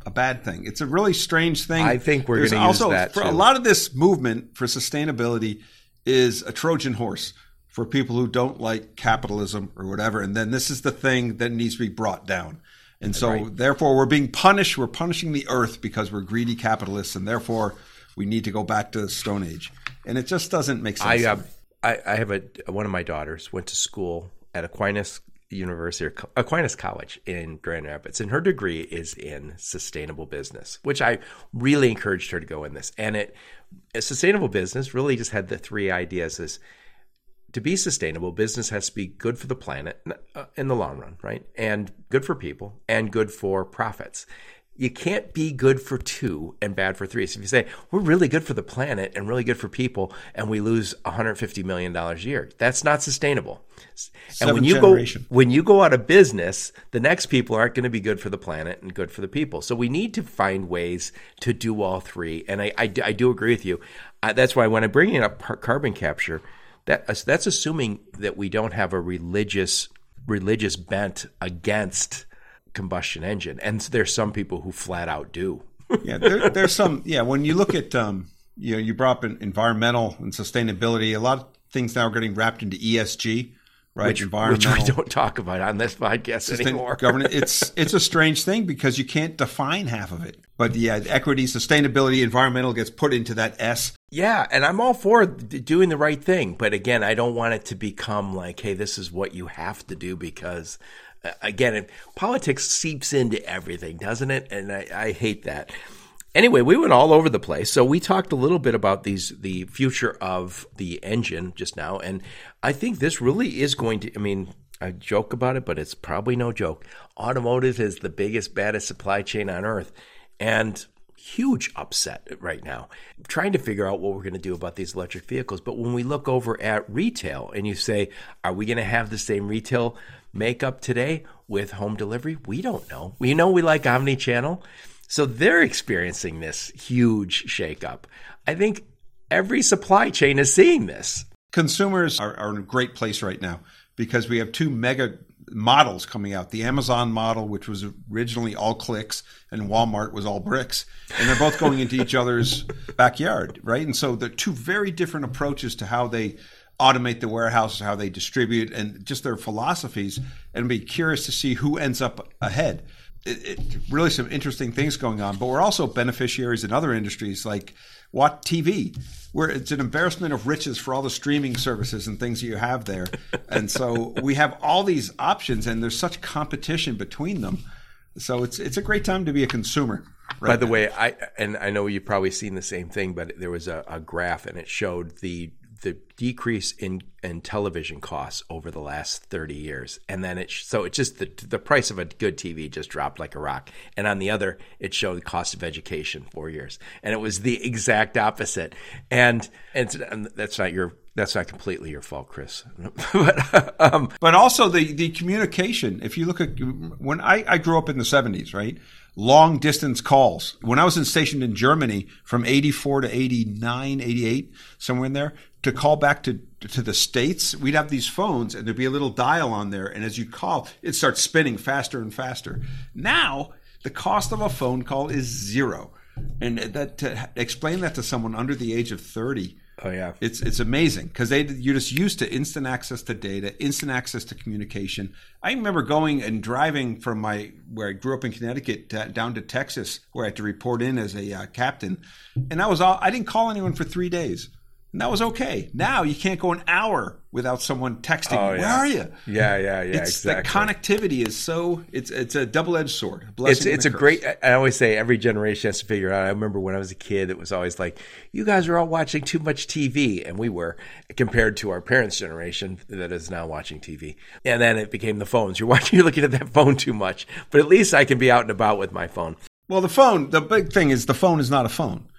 a bad thing. It's a really strange thing. I think we're gonna use also that, for a lot of this movement for sustainability is a Trojan horse for people who don't like capitalism or whatever. And then this is the thing that needs to be brought down. And so, therefore, we're being punished. We're punishing the earth because we're greedy capitalists, and therefore, we need to go back to the Stone Age. And it just doesn't make sense. I, uh. I I have a one of my daughters went to school at Aquinas University or Aquinas College in Grand Rapids, and her degree is in sustainable business, which I really encouraged her to go in this. And it sustainable business really just had the three ideas: is to be sustainable, business has to be good for the planet uh, in the long run, right? And good for people and good for profits. You can't be good for two and bad for three. So if you say we're really good for the planet and really good for people and we lose 150 million dollars a year, that's not sustainable. And when you generation. go when you go out of business, the next people aren't going to be good for the planet and good for the people. So we need to find ways to do all three. And I, I, do- I do agree with you. Uh, that's why when I bring up carbon capture, that that's assuming that we don't have a religious religious bent against combustion engine, and there's some people who flat out do. yeah, there, there's some. Yeah, when you look at, um, you know, you brought up environmental and sustainability. A lot of things now are getting wrapped into ESG, right? Which, which we don't talk about on this podcast anymore. governance. It's it's a strange thing because you can't define half of it. But yeah, equity, sustainability, environmental gets put into that S. Yeah, and I'm all for doing the right thing, but again, I don't want it to become like, hey, this is what you have to do because, uh, again, politics seeps into everything, doesn't it? And I, I hate that. Anyway, we went all over the place. So we talked a little bit about these the future of the engine just now, and I think this really is going to. I mean, I joke about it, but it's probably no joke. Automotive is the biggest, baddest supply chain on earth, and huge upset right now trying to figure out what we're going to do about these electric vehicles but when we look over at retail and you say are we going to have the same retail makeup today with home delivery we don't know we know we like omni-channel so they're experiencing this huge shakeup i think every supply chain is seeing this Consumers are, are in a great place right now because we have two mega models coming out. The Amazon model, which was originally all clicks, and Walmart was all bricks, and they're both going into each other's backyard, right? And so they're two very different approaches to how they automate the warehouses, how they distribute, and just their philosophies. And be curious to see who ends up ahead. It, it, really some interesting things going on, but we're also beneficiaries in other industries like What TV, where it's an embarrassment of riches for all the streaming services and things that you have there. And so we have all these options, and there's such competition between them. So it's it's a great time to be a consumer. Right By the way, I and I know you've probably seen the same thing, but there was a, a graph and it showed the the decrease in in television costs over the last 30 years and then it so it just the the price of a good TV just dropped like a rock and on the other it showed the cost of education 4 years and it was the exact opposite and and, and that's not your that's not completely your fault Chris but um But also the the communication. If you look at when I, I grew up in the seventies, right? Long distance calls. When I was in, stationed in Germany from eighty four to 89, 88, somewhere in there, to call back to to the states, we'd have these phones and there'd be a little dial on there, and as you call, it starts spinning faster and faster. Now the cost of a phone call is zero, and that to explain that to someone under the age of thirty Oh yeah, it's it's amazing because they you're just used to instant access to data, instant access to communication. I remember going and driving from my where I grew up in Connecticut to, down to Texas, where I had to report in as a uh, captain, and I was all I didn't call anyone for three days. And that was okay. Now you can't go an hour without someone texting. Oh, Where yeah. are you? yeah, yeah, yeah. It's exactly. the connectivity is so it's it's a double edged sword. a it's it's a curse. great. I always say every generation has to figure out. I remember when I was a kid, it was always like, "You guys are all watching too much TV," and we were compared to our parents' generation that is now watching TV. And then it became the phones. You're watching, you're looking at that phone too much. But at least I can be out and about with my phone. Well, the phone, the big thing is the phone is not a phone.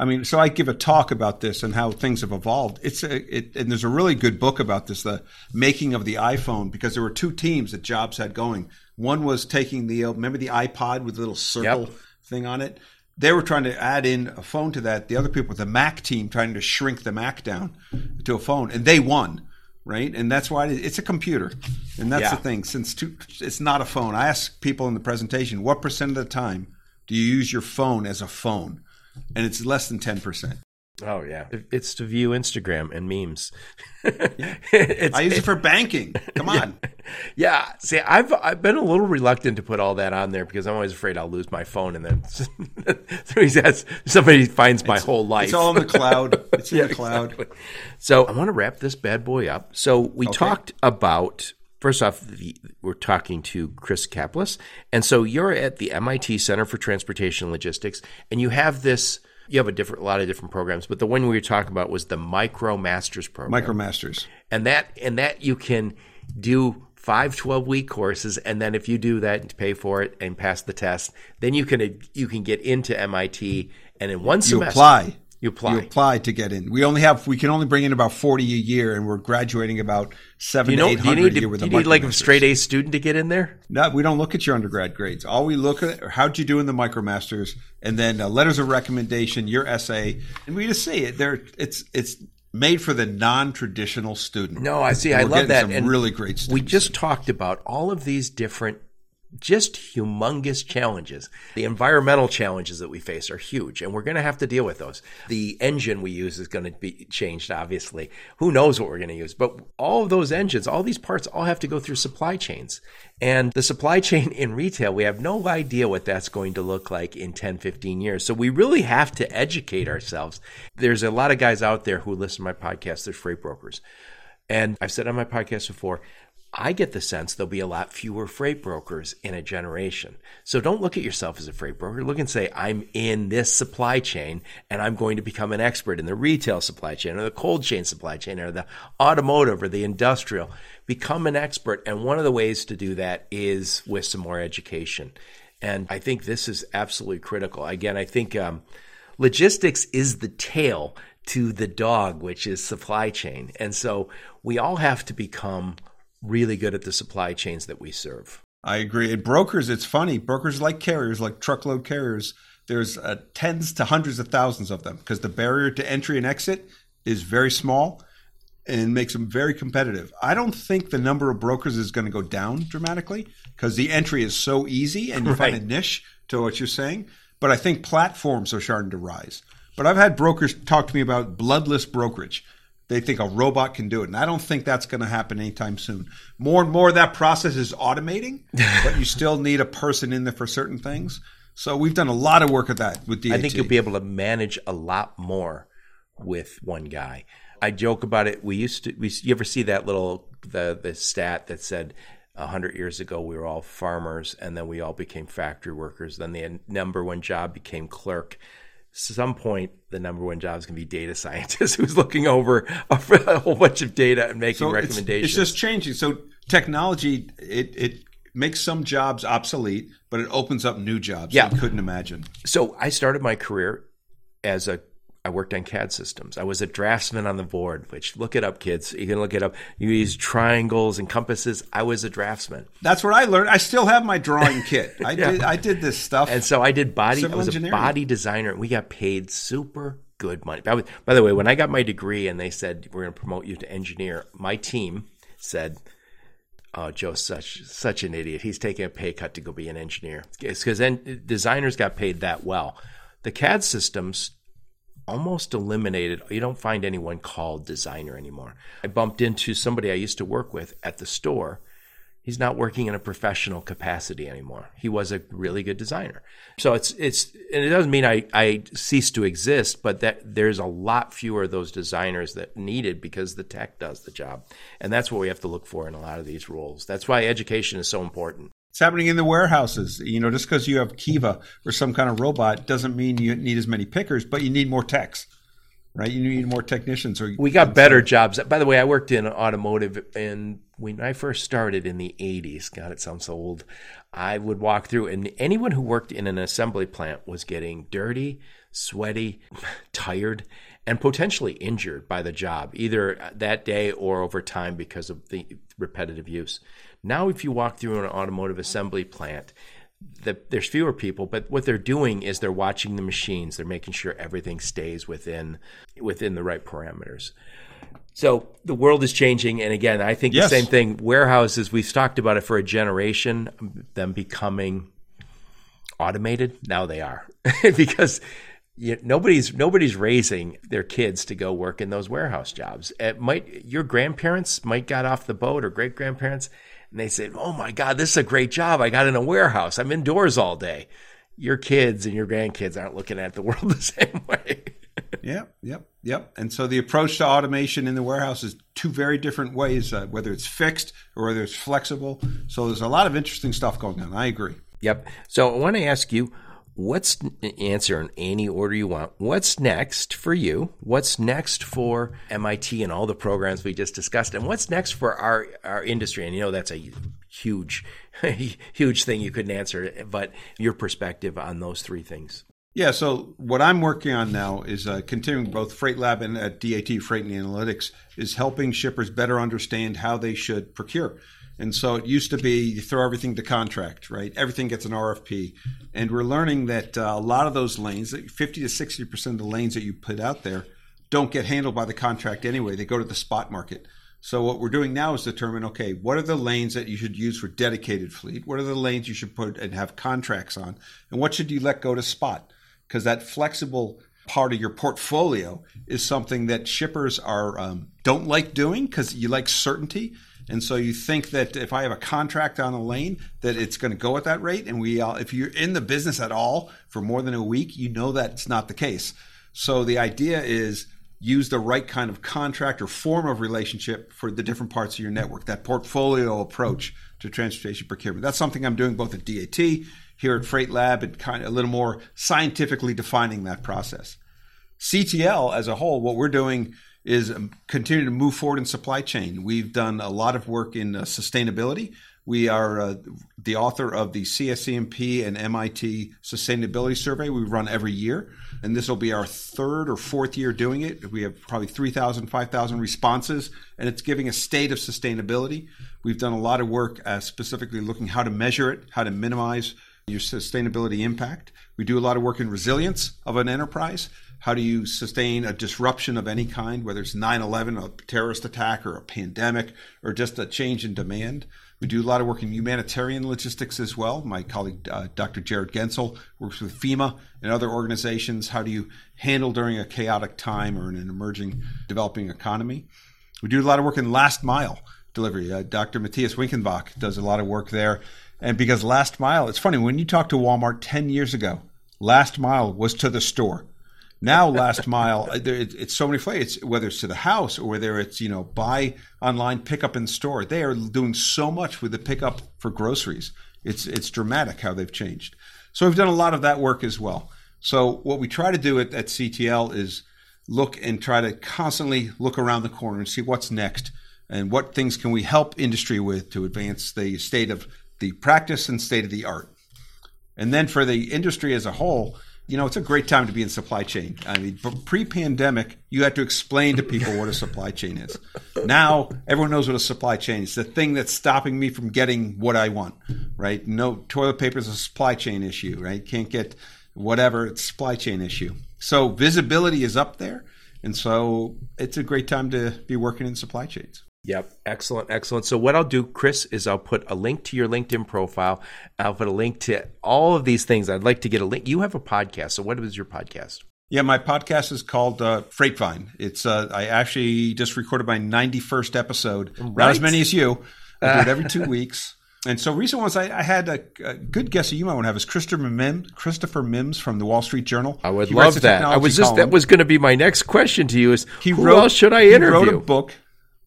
I mean, so I give a talk about this and how things have evolved. It's a, it, and there's a really good book about this, the making of the iPhone, because there were two teams that Jobs had going. One was taking the, uh, remember the iPod with the little circle Yep. thing on it? They were trying to add in a phone to that. The other people, the Mac team, trying to shrink the Mac down to a phone, and they won, right? And that's why it- it's a computer, and that's Yeah. the thing. Since two, it's not a phone, I ask people in the presentation, what percent of the time do you use your phone as a phone? And it's less than ten percent. Oh yeah, it's to view Instagram and memes. it's, I use it for banking. Come on. Yeah, see, I've I've been a little reluctant to put all that on there because I'm always afraid I'll lose my phone and then somebody somebody finds my whole life. It's all in the cloud. It's in Yeah, the cloud. exactly. So I want to wrap this bad boy up. So we talked about first off, the, we're talking to Chris Caplice, and so you're at the MIT Center for Transportation and Logistics, and you have this. You have a different, a lot of different programs, but the one we were talking about was the Micro Masters program Micro Masters. and that and that you can do five 12 week courses and then if you do that and pay for it and pass the test then you can you can get into MIT and in one You semester apply. You apply You apply to get in. We only have we can only bring in about forty a year, and we're graduating about seven you know to eight do you a to, year with do the you need like a straight A student to get in there No, we don't look at your undergrad grades. All we look at are how'd you do in the MicroMasters, and then uh, letters of recommendation, your essay, and we just see it. There, it's it's made for the non-traditional student. no I see I love that Some and really great students. we just talked about all of these different just humongous challenges. The environmental challenges that we face are huge, and we're going to have to deal with those. The engine we use is going to be changed, obviously. Who knows what we're going to use? But all of those engines, all these parts, all have to go through supply chains. And the supply chain in retail, we have no idea what that's going to look like in 10, 15 years. So we really have to educate ourselves. There's a lot of guys out there who listen to my podcast, they're freight brokers. And I've said on my podcast before, I get the sense there'll be a lot fewer freight brokers in a generation. So don't look at yourself as a freight broker. Look and say, I'm in this supply chain and I'm going to become an expert in the retail supply chain or the cold chain supply chain or the automotive or the industrial. Become an expert. And one of the ways to do that is with some more education. And I think this is absolutely critical. Again, I think um, logistics is the tail to the dog, which is supply chain. And so we all have to become really good at the supply chains that we serve. I agree. And brokers, it's funny. Brokers like carriers, like truckload carriers. There's uh, tens to hundreds of thousands of them because the barrier to entry and exit is very small and makes them very competitive. I don't think the number of brokers is going to go down dramatically because the entry is so easy and you find a niche to what you're saying. But I think platforms are starting to rise. But I've had brokers talk to me about bloodless brokerage. They think a robot can do it. And I don't think that's going to happen anytime soon. More and more that process is automating, but you still need a person in there for certain things. So we've done a lot of work at that with DAT. I think you'll be able to manage a lot more with one guy. I joke about it. We used to. We, you ever see that little the the stat that said a hundred years ago we were all farmers and then we all became factory workers. Then the number one job became clerk. Some point, the number one job is going to be data scientist who's looking over a, a whole bunch of data and making So it's- recommendations. It's, just changing. So technology it it makes some jobs obsolete, but it opens up new jobs. Yeah. you couldn't imagine. So I started my career as a I worked on CAD systems. I was a draftsman on the board, which look it up, kids. You can look it up. You use triangles and compasses. I was a draftsman. That's what I learned. I still have my drawing kit. I did I did this stuff. And so I did body. I was a body designer. We got paid super good money. By, the- by the way, when I got my degree and they said we're going to promote you to engineer, my team said, "Oh, Joe's such such an idiot. He's taking a pay cut to go be an engineer." It's because then designers got paid that well. The CAD systems almost eliminated. You don't find anyone called designer anymore. I bumped into somebody I used to work with at the store. He's not working in a professional capacity anymore. He was a really good designer. So it's it's and it doesn't mean I, I cease to exist, but that there's a lot fewer of those designers that needed because the tech does the job. And that's what we have to look for in a lot of these roles. That's why education is so important. It's happening in the warehouses. You know, just because you have Kiva or some kind of robot doesn't mean you need as many pickers, but you need more techs, right? You need more technicians. Or we got better jobs. By the way, I worked in automotive, and when I first started in the '80s, God, it sounds so old. I would walk through, and anyone who worked in an assembly plant was getting dirty, sweaty, tired, and potentially injured by the job, either that day or over time because of the repetitive use. Now, if you walk through an automotive assembly plant, the, there's fewer people, but what they're doing is they're watching the machines. They're making sure everything stays within within the right parameters. So the world is changing, and again, I think yes. the same thing. Warehouses, we've talked about it for a generation, them becoming automated. Now they are because you, nobody's nobody's raising their kids to go work in those warehouse jobs. It might your grandparents might got off the boat or great grandparents and they say, "Oh my God, this is a great job! I got in a warehouse. I'm indoors all day." Your kids and your grandkids aren't looking at the world the same way. yep, yep, yep. And so the approach to automation in the warehouse is two very different ways, uh, whether it's fixed or whether it's flexible. So there's a lot of interesting stuff going on. I agree. Yep. So I want to ask you, what's answer in any order you want. What's next for you? What's next for MIT and all the programs we just discussed? And what's next for our, our industry? And you know, that's a huge, huge thing you couldn't answer, but your perspective on those three things. Yeah, so what I'm working on now is uh, continuing both Freight Lab and at DAT Freight and Analytics is helping shippers better understand how they should procure. And so it used to be you throw everything to contract, right? Everything gets an RFP. And we're learning that uh, a lot of those lanes, 50 to 60% of the lanes that you put out there, don't get handled by the contract anyway. They go to the spot market. So what we're doing now is determine, okay, what are the lanes that you should use for dedicated fleet? What are the lanes you should put and have contracts on? And what should you let go to spot? Because that flexible part of your portfolio is something that shippers are um, don't like doing because you like certainty and so you think that if I have a contract on a lane, that it's going to go at that rate. And we, uh, if you're in the business at all for more than a week, you know that's not the case. So the idea is use the right kind of contract or form of relationship for the different parts of your network. That portfolio approach to transportation procurement. That's something I'm doing both at DAT here at Freight Lab and kind of a little more scientifically defining that process. CTL as a whole, what we're doing is um, continue to move forward in supply chain. We've done a lot of work in uh, sustainability. We are uh, the author of the CSCMP and MIT Sustainability Survey we run every year. And this will be our third or fourth year doing it. We have probably 3,000, 5,000 responses, and it's giving a state of sustainability. We've done a lot of work uh, specifically looking how to measure it, how to minimize your sustainability impact. We do a lot of work in resilience of an enterprise. How do you sustain a disruption of any kind, whether it's 9 11, a terrorist attack, or a pandemic, or just a change in demand? We do a lot of work in humanitarian logistics as well. My colleague, uh, Dr. Jared Goentzel, works with FEMA and other organizations. How do you handle during a chaotic time or in an emerging developing economy? We do a lot of work in last mile delivery. Uh, Dr. Matthias Winkenbach does a lot of work there. And because last mile, it's funny, when you talk to Walmart 10 years ago, last mile was to the store. Now, last mile, uh, it's so many flavors. Whether it's to the house or whether it's you know buy online, pick up in store, they are doing so much with the pickup for groceries. It's it's dramatic how they've changed. So we've done a lot of that work as well. So what we try to do at, at CTL is look and try to constantly look around the corner and see what's next and what things can we help industry with to advance the state of the practice and state of the art. And then for the industry as a whole, you know, it's a great time to be in supply chain. I mean, pre-pandemic, you had to explain to people what a supply chain is. Now, everyone knows what a supply chain is. The thing that's stopping me from getting what I want, right? No, toilet paper is a supply chain issue, right? Can't get whatever, it's supply chain issue. So visibility is up there. And so it's a great time to be working in supply chains. Yep. Excellent. Excellent. So, what I'll do, Chris, is I'll put a link to your LinkedIn profile. I'll put a link to all of these things. I'd like to get a link. You have a podcast. So, what is your podcast? Yeah, my podcast is called uh, Freightvine. It's uh, I actually just recorded my 91st episode. Not as many as you. I do it every two weeks. And so recent ones, I, I had a, a good guest that you might want to have is Christopher Mims, Christopher Mims from the Wall Street Journal. I would He love that. I was just that was going to be my next question to you is He who wrote, else should I He interview? wrote a book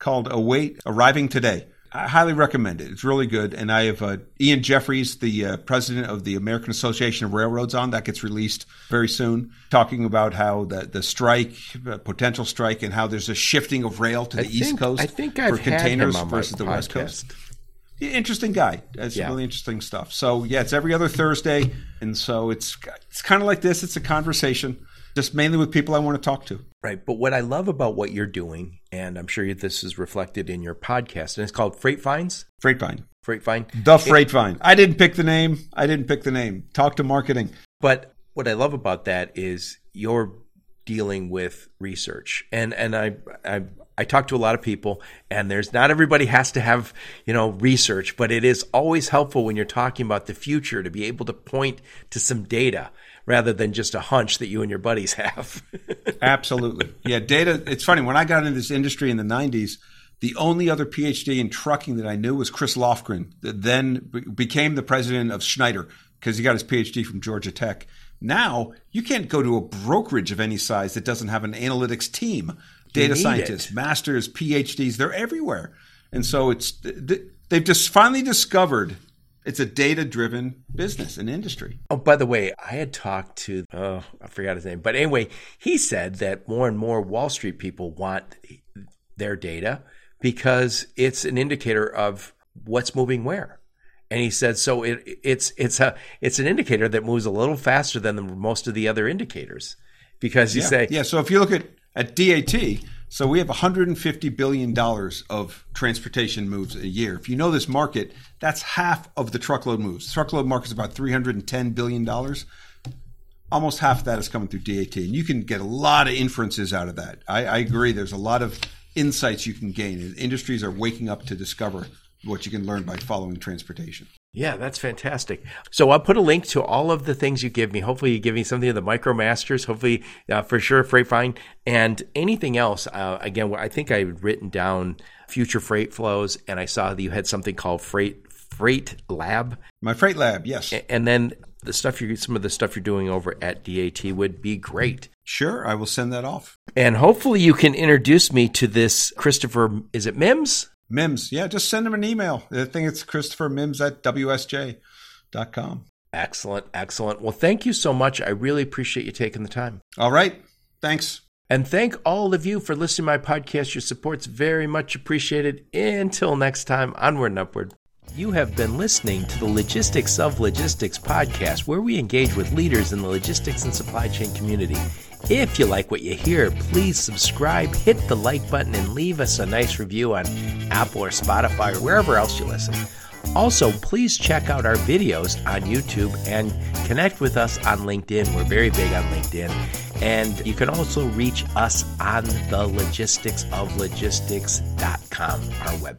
called "Await Arriving Today." I highly recommend it. It's really good. And I have uh, Ian Jeffries, the uh, president of the American Association of Railroads, on that gets released very soon, talking about how the the strike, uh, potential strike, and how there's a shifting of rail to the I East Coast I think I've for containers versus the West Coast. podcast. Yeah, Interesting guy. It's Yeah. really interesting stuff. So yeah, it's every other Thursday, and so it's it's kind of like this. It's a conversation, just mainly with people I want to talk to. Right. But what I love about what you're doing, and I'm sure this is reflected in your podcast, and it's called Freight Finds. Freight Find. Freight Find. The Freight Find. I didn't pick the name. I didn't pick the name. Talk to marketing. But what I love about that is you're dealing with research, and and I I I talk to a lot of people, and there's not everybody has to have you know research, but it is always helpful when you're talking about the future to be able to point to some data rather than just a hunch that you and your buddies have. Absolutely. Yeah, data. It's funny. When I got into this industry in the 90s, the only other PhD in trucking that I knew was Chris Lofgren, that then became the president of Schneider because he got his PhD from Georgia Tech. Now, you can't go to a brokerage of any size that doesn't have an analytics team. Data scientists, it. masters, PhDs, they're everywhere. And so it's they've just finally discovered it's a data-driven business and industry. Oh, by the way, I had talked to, oh, I forgot his name. But anyway, he said that more and more Wall Street people want their data because it's an indicator of what's moving where. And he said, so it, it's, it's a, it's an indicator that moves a little faster than the, most of the other indicators because you yeah. say, yeah. So if you look at at DAT, so we have 150 billion dollars of transportation moves a year. If you know this market, that's half of the truckload moves. The truckload market is about 310 billion dollars. Almost half of that is coming through DAT, and you can get a lot of inferences out of that. I, I agree. There's a lot of insights you can gain, and industries are waking up to discover what you can learn by following transportation. Yeah, that's fantastic. So I'll put a link to all of the things you give me. Hopefully, you give me something of the MicroMasters. Hopefully, uh, for sure, Freight Fine and anything else. Uh, again, I think I had written down future freight flows, and I saw that you had something called Freight Freight Lab, My freight lab, yes, and then the stuff you some of the stuff you're doing over at DAT would be great. sure, I will send that off. And hopefully, you can introduce me to this Christopher. Is it Mims? Mims, yeah, just send him an email. I think it's Christopher Mims at WSJ.com. Excellent, excellent. Well, thank you so much. I really appreciate you taking the time. All right. Thanks. And thank all of you for listening to my podcast. Your support's very much appreciated. Until next time, onward and upward. You have been listening to the Logistics of Logistics podcast, where we engage with leaders in the logistics and supply chain community. If you like what you hear, please subscribe, hit the like button, and leave us a nice review on Apple or Spotify or wherever else you listen. Also, please check out our videos on YouTube and connect with us on LinkedIn. We're very big on LinkedIn. And you can also reach us on the logisticsoflogistics.com, our website.